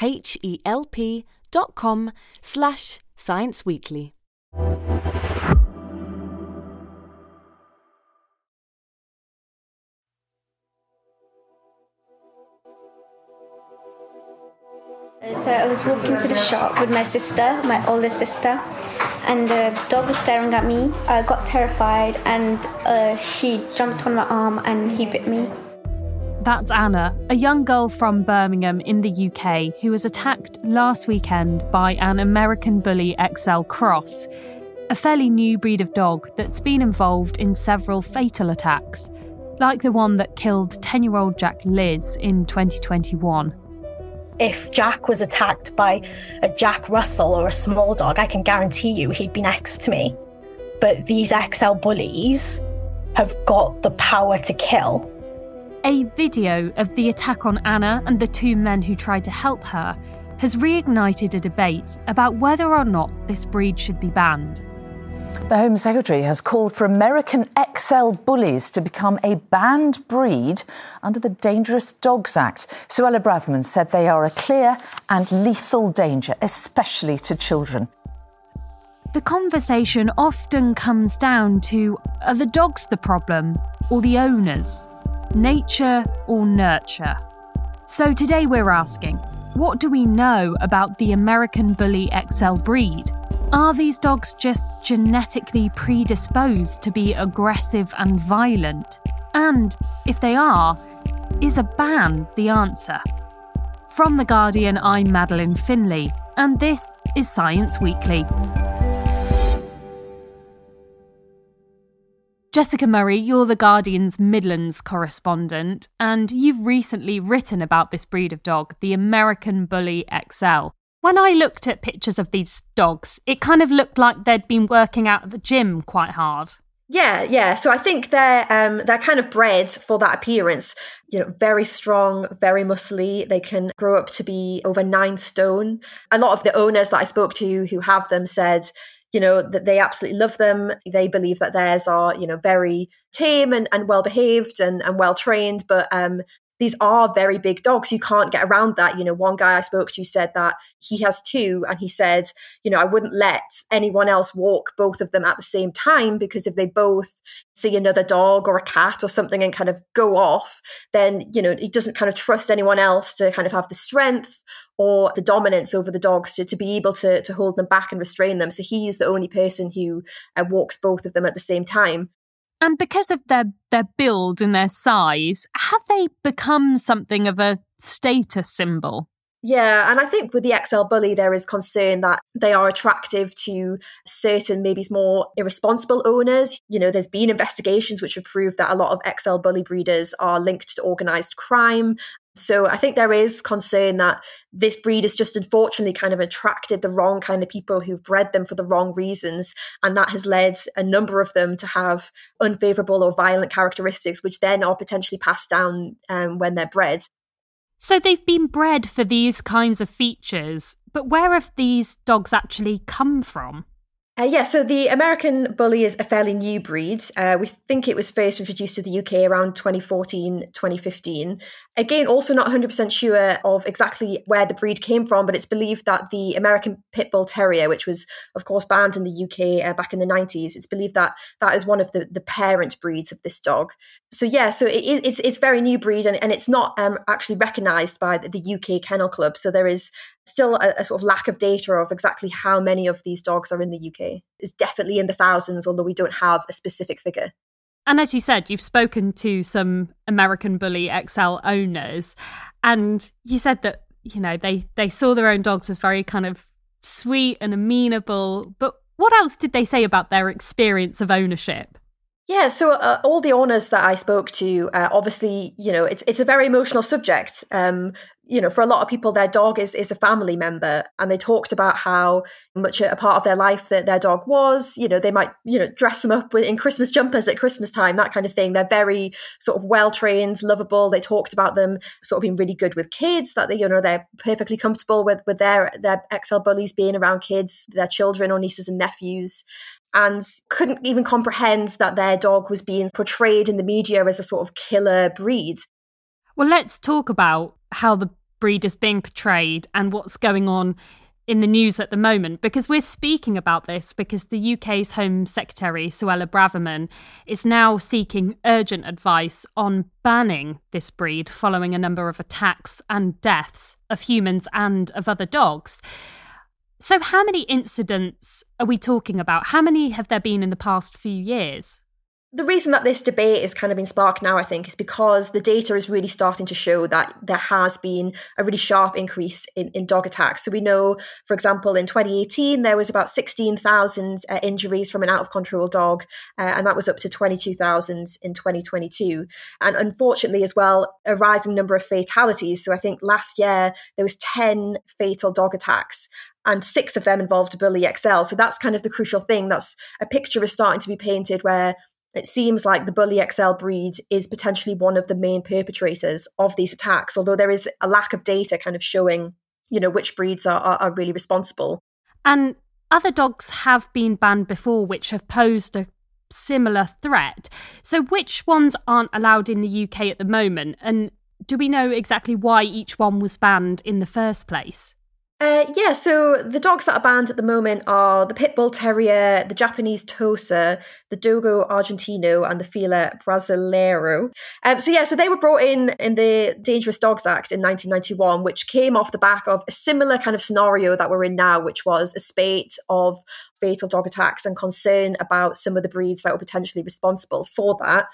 H-E-L-P dot com slash scienceweekly. So I was walking to the shop with my sister, my older sister, and the dog was staring at me. I got terrified and uh, he jumped on my arm and he bit me. That's Anna, a young girl from Birmingham in the UK who was attacked last weekend by an American Bully XL Cross, a fairly new breed of dog that's been involved in several fatal attacks, like the one that killed 10 year old Jack Lis in 2021 if Jack was attacked by a Jack Russell or a small dog, I can guarantee you he'd be next to me. But these XL bullies have got the power to kill. A video of the attack on Anna and the two men who tried to help her has reignited a debate about whether or not this breed should be banned. The Home Secretary has called for American XL bullies to become a banned breed under the Dangerous Dogs Act. Suella Braverman said they are a clear and lethal danger, especially to children. The conversation often comes down to are the dogs the problem or the owners? Nature or nurture? So today we're asking what do we know about the American Bully XL breed? Are these dogs just genetically predisposed to be aggressive and violent? And if they are, is a ban the answer? From The Guardian, I'm Madeleine Finlay, and this is Science Weekly. Jessica Murray, you're The Guardian's Midlands correspondent, and you've recently written about this breed of dog, the American Bully XL. When I looked at pictures of these dogs, it kind of looked like they'd been working out at the gym quite hard. Yeah, yeah. So I think they're um, they're kind of bred for that appearance. You know, very strong, very muscly. They can grow up to be over nine stone. A lot of the owners that I spoke to who have them said, you know, that they absolutely love them. They believe that theirs are, you know, very tame and, and well behaved and, and well trained, but um, these are very big dogs. You can't get around that. You know, one guy I spoke to said that he has two, and he said, you know, I wouldn't let anyone else walk both of them at the same time because if they both see another dog or a cat or something and kind of go off, then, you know, he doesn't kind of trust anyone else to kind of have the strength or the dominance over the dogs to, to be able to, to hold them back and restrain them. So he is the only person who uh, walks both of them at the same time. And because of their, their build and their size, have they become something of a status symbol? Yeah, and I think with the XL bully, there is concern that they are attractive to certain, maybe more irresponsible owners. You know, there's been investigations which have proved that a lot of XL bully breeders are linked to organized crime. So I think there is concern that this breed has just unfortunately kind of attracted the wrong kind of people who've bred them for the wrong reasons. And that has led a number of them to have unfavorable or violent characteristics, which then are potentially passed down um, when they're bred. So they've been bred for these kinds of features, but where have these dogs actually come from? Uh, yeah, so the American Bully is a fairly new breed. Uh, we think it was first introduced to the UK around 2014, 2015. Again, also not 100% sure of exactly where the breed came from, but it's believed that the American Pit Bull Terrier, which was, of course, banned in the UK uh, back in the 90s, it's believed that that is one of the, the parent breeds of this dog. So, yeah, so it, it's, it's very new breed and, and it's not um, actually recognised by the, the UK Kennel Club. So there is still a, a, sort of lack of data of exactly how many of these dogs are in the UK. It's definitely in the thousands, although we don't have a specific figure. And as you said, you've spoken to some American Bully XL owners, and you said that you know they they saw their own dogs as very kind of sweet and amenable. But what else did they say about their experience of ownership? Yeah, so uh, all the owners that I spoke to, uh, obviously, you know, it's it's a very emotional subject. Um, you know, for a lot of people, their dog is is a family member, and they talked about how much a part of their life that their dog was. You know, they might you know dress them up in Christmas jumpers at Christmas time, that kind of thing. They're very sort of well trained, lovable. They talked about them sort of being really good with kids. That they you know they're perfectly comfortable with with their their XL bullies being around kids, their children or nieces and nephews and couldn't even comprehend that their dog was being portrayed in the media as a sort of killer breed. Well, let's talk about how the breed is being portrayed and what's going on in the news at the moment because we're speaking about this because the UK's Home Secretary, Suella Braverman, is now seeking urgent advice on banning this breed following a number of attacks and deaths of humans and of other dogs. So, how many incidents are we talking about? How many have there been in the past few years? The reason that this debate is kind of been sparked now, I think, is because the data is really starting to show that there has been a really sharp increase in, in dog attacks. So we know, for example, in 2018, there was about 16,000 uh, injuries from an out of control dog, uh, and that was up to 22,000 in 2022. And unfortunately, as well, a rising number of fatalities. So I think last year there was 10 fatal dog attacks and six of them involved Bully XL. So that's kind of the crucial thing. That's a picture is starting to be painted where it seems like the Bully XL breed is potentially one of the main perpetrators of these attacks, although there is a lack of data kind of showing, you know, which breeds are, are, are really responsible. And other dogs have been banned before, which have posed a similar threat. So, which ones aren't allowed in the UK at the moment? And do we know exactly why each one was banned in the first place? Uh, yeah, so the dogs that are banned at the moment are the Pit Bull Terrier, the Japanese Tosa, the Dogo Argentino, and the Fila Brasileiro. Um, so yeah, so they were brought in in the Dangerous Dogs Act in 1991, which came off the back of a similar kind of scenario that we're in now, which was a spate of fatal dog attacks and concern about some of the breeds that were potentially responsible for that.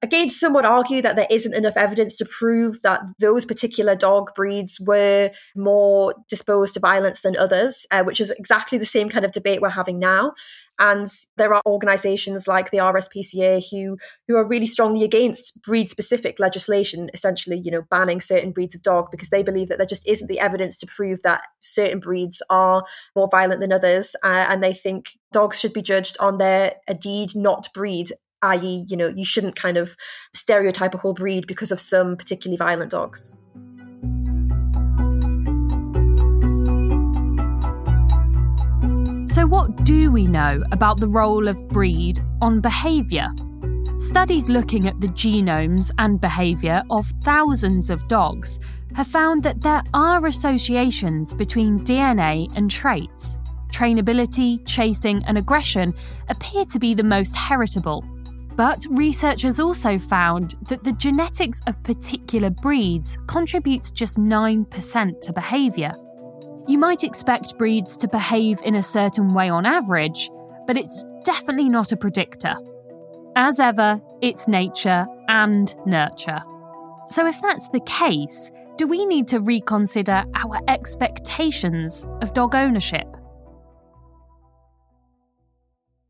Again, some would argue that there isn't enough evidence to prove that those particular dog breeds were more disposed to violence than others, uh, which is exactly the same kind of debate we're having now. And there are organisations like the RSPCA who who are really strongly against breed specific legislation, essentially, you know, banning certain breeds of dog because they believe that there just isn't the evidence to prove that certain breeds are more violent than others, uh, and they think dogs should be judged on their a deed, not breed, i.e., you know, you shouldn't kind of stereotype a whole breed because of some particularly violent dogs. So, what do we know about the role of breed on behaviour? Studies looking at the genomes and behaviour of thousands of dogs have found that there are associations between DNA and traits. Trainability, chasing, and aggression appear to be the most heritable, but researchers also found that the genetics of particular breeds contributes just 9% to behaviour. You might expect breeds to behave in a certain way on average, but it's definitely not a predictor. As ever, it's nature and nurture. So, if that's the case, do we need to reconsider our expectations of dog ownership?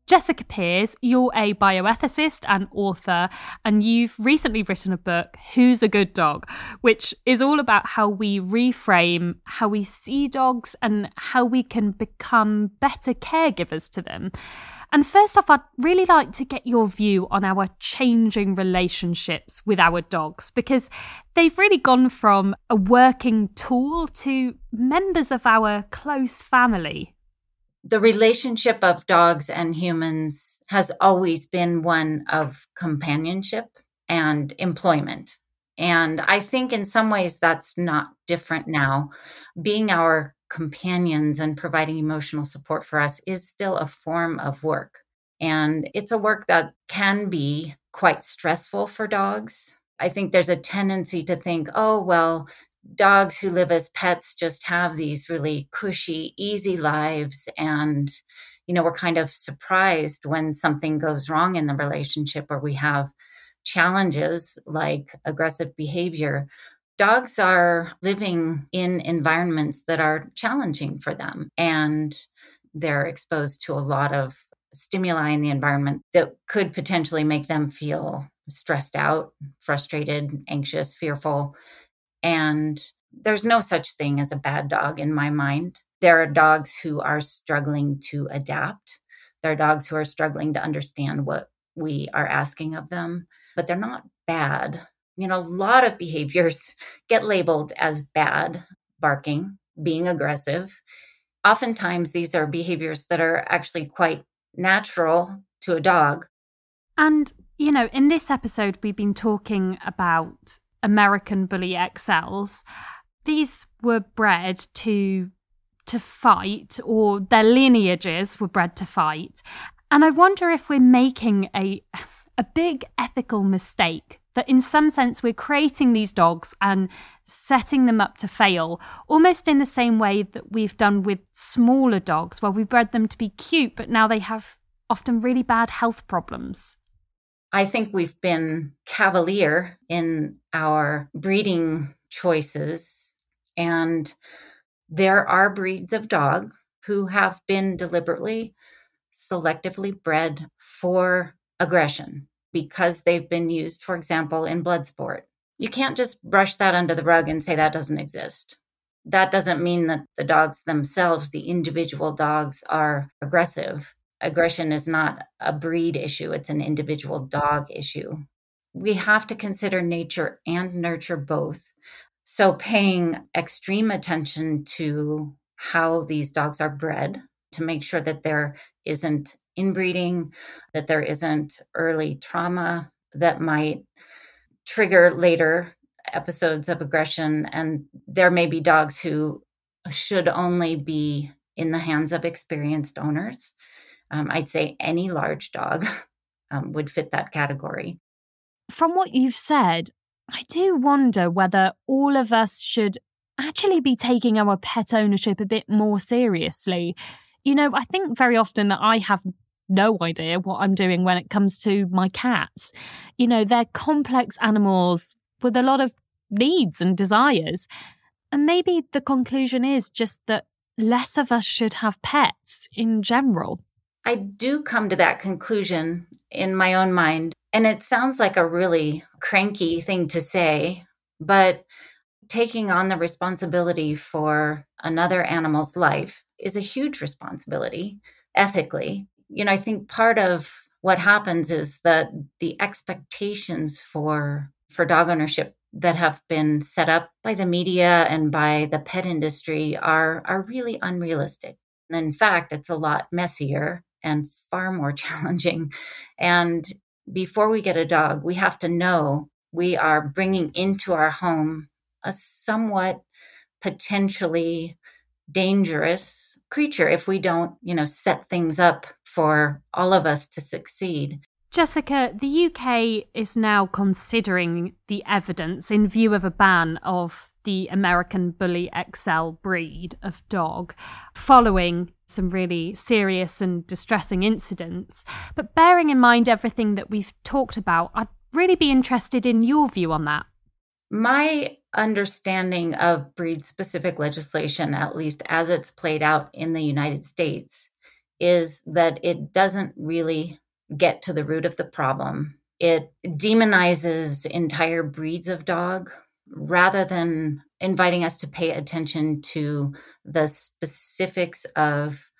Jessica Pierce, you're a bioethicist and author, and you've recently written a book, Who's a Good Dog, which is all about how we reframe how we see dogs and how we can become better caregivers to them. And first off, I'd really like to get your view on our changing relationships with our dogs because they've really gone from a working tool to members of our close family the relationship of dogs and humans has always been one of companionship and employment. And I think in some ways that's not different now. Being our companions and providing emotional support for us is still a form of work. And it's a work that can be quite stressful for dogs. I think there's a tendency to think, oh, well, dogs who live as pets just have these really cushy, easy lives. And, you know, we're kind of surprised when something goes wrong in the relationship or we have challenges like aggressive behavior. Dogs are living in environments that are challenging for them and they're exposed to a lot of stimuli in the environment that could potentially make them feel stressed out, frustrated, anxious, fearful. And there's no such thing as a bad dog in my mind. There are dogs who are struggling to adapt. There are dogs who are struggling to understand what we are asking of them, but they're not bad. You know, a lot of behaviors get labeled as bad barking, being aggressive. Oftentimes, these are behaviors that are actually quite natural to a dog. And, you know, in this episode, we've been talking about American Bully XLs, these were bred to to fight or their lineages were bred to fight. And I wonder if we're making a a big ethical mistake that in some sense we're creating these dogs and setting them up to fail almost in the same way that we've done with smaller dogs where we bred them to be cute but now they have often really bad health problems I think we've been cavalier in our breeding choices. And there are breeds of dog who have been deliberately, selectively bred for aggression because they've been used, for example, in blood sport. You can't just brush that under the rug and say that doesn't exist. That doesn't mean that the dogs themselves, the individual dogs, are aggressive aggression is not a breed issue, it's an individual dog issue. We have to consider nature and nurture both. So, paying extreme attention to how these dogs are bred to make sure that there isn't inbreeding, that there isn't early trauma that might trigger later episodes of aggression. And there may be dogs who should only be in the hands of experienced owners. Um, I'd say any large dog um, would fit that category. From what you've said, I do wonder whether all of us should actually be taking our pet ownership a bit more seriously. You know, I think very often that I have no idea what I'm doing when it comes to my cats. You know, they're complex animals with a lot of needs and desires. And maybe the conclusion is just that less of us should have pets in general. I do come to that conclusion in my own mind. And it sounds like a really cranky thing to say, but taking on the responsibility for another animal's life is a huge responsibility ethically. You know, I think part of what happens is that the expectations for for dog ownership that have been set up by the media and by the pet industry are are really unrealistic. And in fact, it's a lot messier and far more challenging. And before we get a dog, we have to know we are bringing into our home a somewhat potentially dangerous creature if we don't, you know, set things up for all of us to succeed. Jessica, the UK is now considering the evidence in view of a ban of the American Bully XL breed of dog following some really serious and distressing incidents. But bearing in mind everything that we've talked about, I'd really be interested in your view on that. My understanding of breed specific legislation, at least as it's played out in the United States, is that it doesn't really get to the root of the problem. It demonizes entire breeds of dog rather than inviting us to pay attention to the specifics of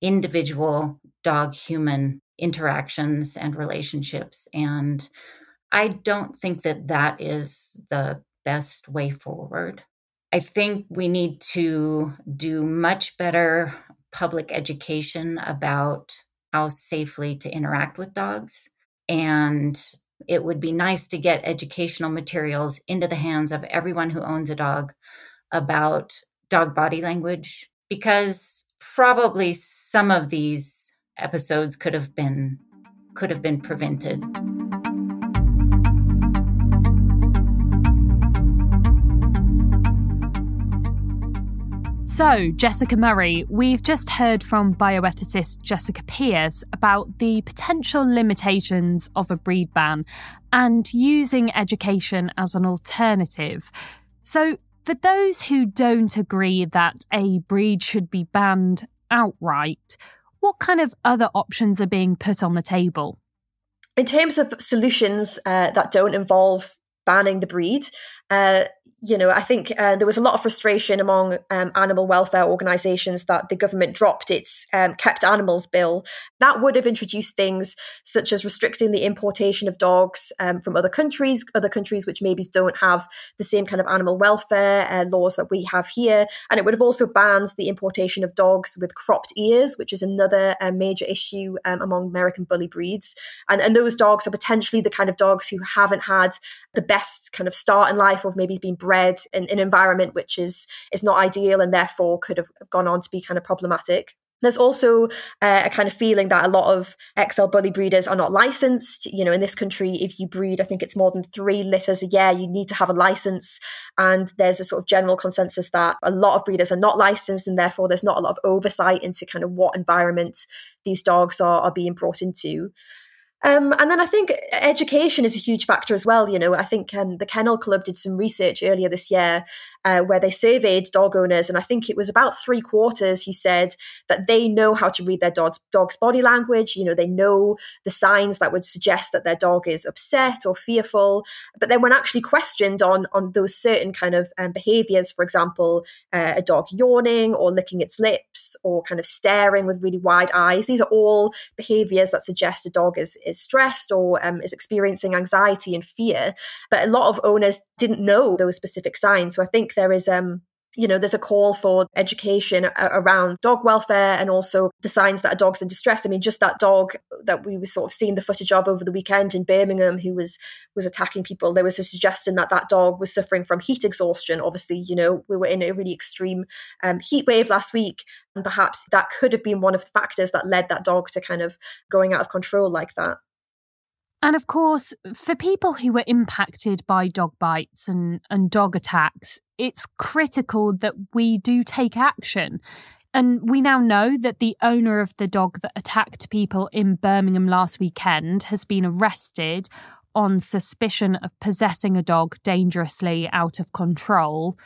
individual dog human interactions and relationships. And I don't think that that is the best way forward. I think we need to do much better public education about how safely to interact with dogs. And it would be nice to get educational materials into the hands of everyone who owns a dog about dog body language because probably some of these episodes could have been could have been prevented. So, Jessica Murray, we've just heard from bioethicist Jessica Pierce about the potential limitations of a breed ban and using education as an alternative. So, for those who don't agree that a breed should be banned outright, what kind of other options are being put on the table? In terms of solutions uh, that don't involve banning the breed, uh, you know, I think uh, there was a lot of frustration among um, animal welfare organisations that the government dropped its um, kept animals bill. That would have introduced things such as restricting the importation of dogs um, from other countries, other countries which maybe don't have the same kind of animal welfare uh, laws that we have here. And it would have also banned the importation of dogs with cropped ears, which is another uh, major issue um, among American bully breeds. And, and those dogs are potentially the kind of dogs who haven't had the best kind of start in life or maybe been bred in an environment which is is not ideal and therefore could have gone on to be kind of problematic. There's also uh, a kind of feeling that a lot of XL bully breeders are not licensed. You know, in this country, if you breed, I think it's more than three litters a year, you need to have a license. And there's a sort of general consensus that a lot of breeders are not licensed, and therefore there's not a lot of oversight into kind of what environment these dogs are, are being brought into. Um, and then I think education is a huge factor as well. You know, I think um, the Kennel Club did some research earlier this year uh, where they surveyed dog owners, and I think it was about three quarters He said that they know how to read their dog's, dog's body language. You know, they know the signs that would suggest that their dog is upset or fearful. But then, when actually questioned on on those certain kind of um, behaviors, for example, uh, a dog yawning or licking its lips or kind of staring with really wide eyes, these are all behaviors that suggest a dog is is stressed or um, is experiencing anxiety and fear. But a lot of owners didn't know those specific signs. So I think there is um, you know, there's a call for education around dog welfare and also the signs that a dog's in distress. I mean, just that dog that we were sort of seeing the footage of over the weekend in Birmingham, who was was attacking people. There was a suggestion that that dog was suffering from heat exhaustion. Obviously, you know, we were in a really extreme um, heat wave last week, and perhaps that could have been one of the factors that led that dog to kind of going out of control like that. And of course, for people who were impacted by dog bites and, and dog attacks, it's critical that we do take action. And we now know that the owner of the dog that attacked people in Birmingham last weekend has been arrested on suspicion of possessing a dog dangerously out of control.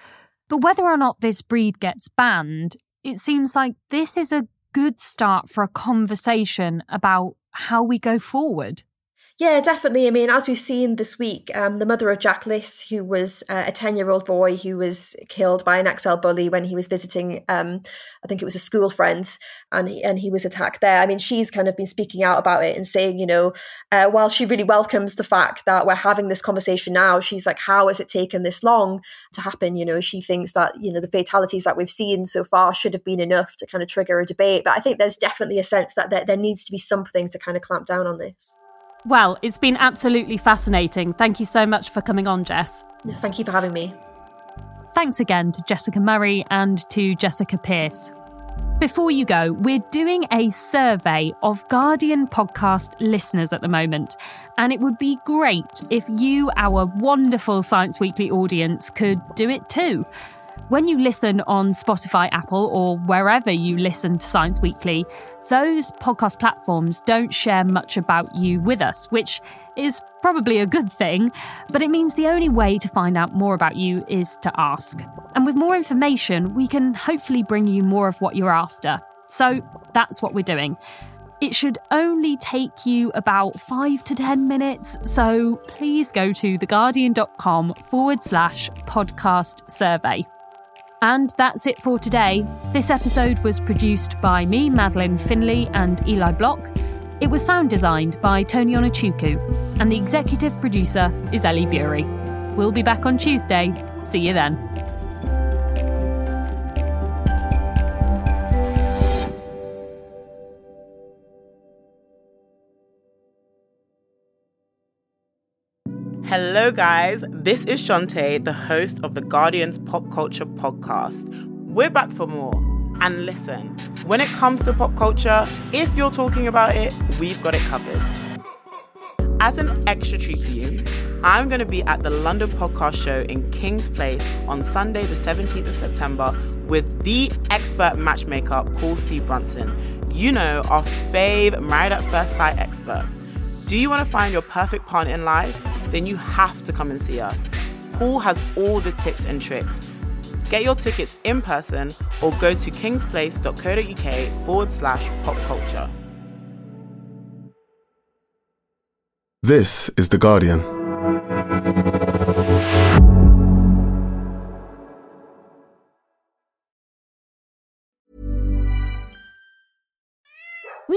But whether or not this breed gets banned, it seems like this is a good start for a conversation about how we go forward. Yeah, definitely. I mean, as we've seen this week, um, the mother of Jack Lis, who was uh, a 10 year old boy who was killed by an XL bully when he was visiting, um, I think it was a school friend, and he, and he was attacked there. I mean, she's kind of been speaking out about it and saying, you know, uh, while she really welcomes the fact that we're having this conversation now, she's like, how has it taken this long to happen? You know, she thinks that, you know, the fatalities that we've seen so far should have been enough to kind of trigger a debate. But I think there's definitely a sense that there, there needs to be something to kind of clamp down on this. Well, it's been absolutely fascinating. Thank you so much for coming on, Jess. Thank you for having me. Thanks again to Jessica Murray and to Jessica Pierce. Before you go, we're doing a survey of Guardian podcast listeners at the moment, and it would be great if you, our wonderful Science Weekly audience, could do it too. When you listen on Spotify, Apple, or wherever you listen to Science Weekly, those podcast platforms don't share much about you with us, which is probably a good thing, but it means the only way to find out more about you is to ask. And with more information, we can hopefully bring you more of what you're after. So that's what we're doing. It should only take you about five to 10 minutes, so please go to theguardian.com forward slash podcast survey. And that's it for today. This episode was produced by me, Madeleine Finlay, and Eli Block. It was sound designed by Tony Onuchukwu, and the executive producer is Ellie Bury. We'll be back on Tuesday. See you then. Hello, guys. This is Chanté, the host of the Guardian's Pop Culture Podcast. We're back for more. And listen, when it comes to pop culture, if you're talking about it, we've got it covered. As an extra treat for you, I'm going to be at the London Podcast Show in King's Place on Sunday, the 17th of September, with the expert matchmaker, Paul C. Brunson. You know, our fave Married at First Sight expert. Do you want to find your perfect partner in life? Then you have to come and see us. Paul has all the tips and tricks. Get your tickets in person or go to kingsplace.co.uk forward slash pop culture. This is The Guardian.